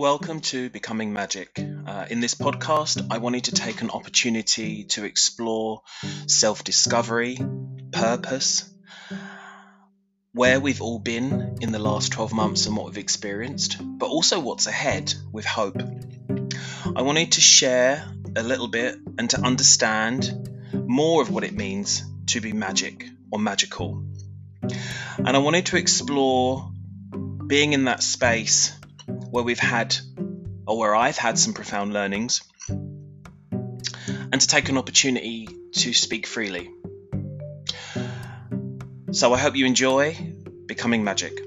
Welcome to Becoming Magic. Uh, in this podcast, I wanted to take an opportunity to explore self discovery, purpose, where we've all been in the last 12 months and what we've experienced, but also what's ahead with hope. I wanted to share a little bit and to understand more of what it means to be magic or magical. And I wanted to explore being in that space where we've had, or where I've had some profound learnings, and to take an opportunity to speak freely. So I hope you enjoy Becoming Magic.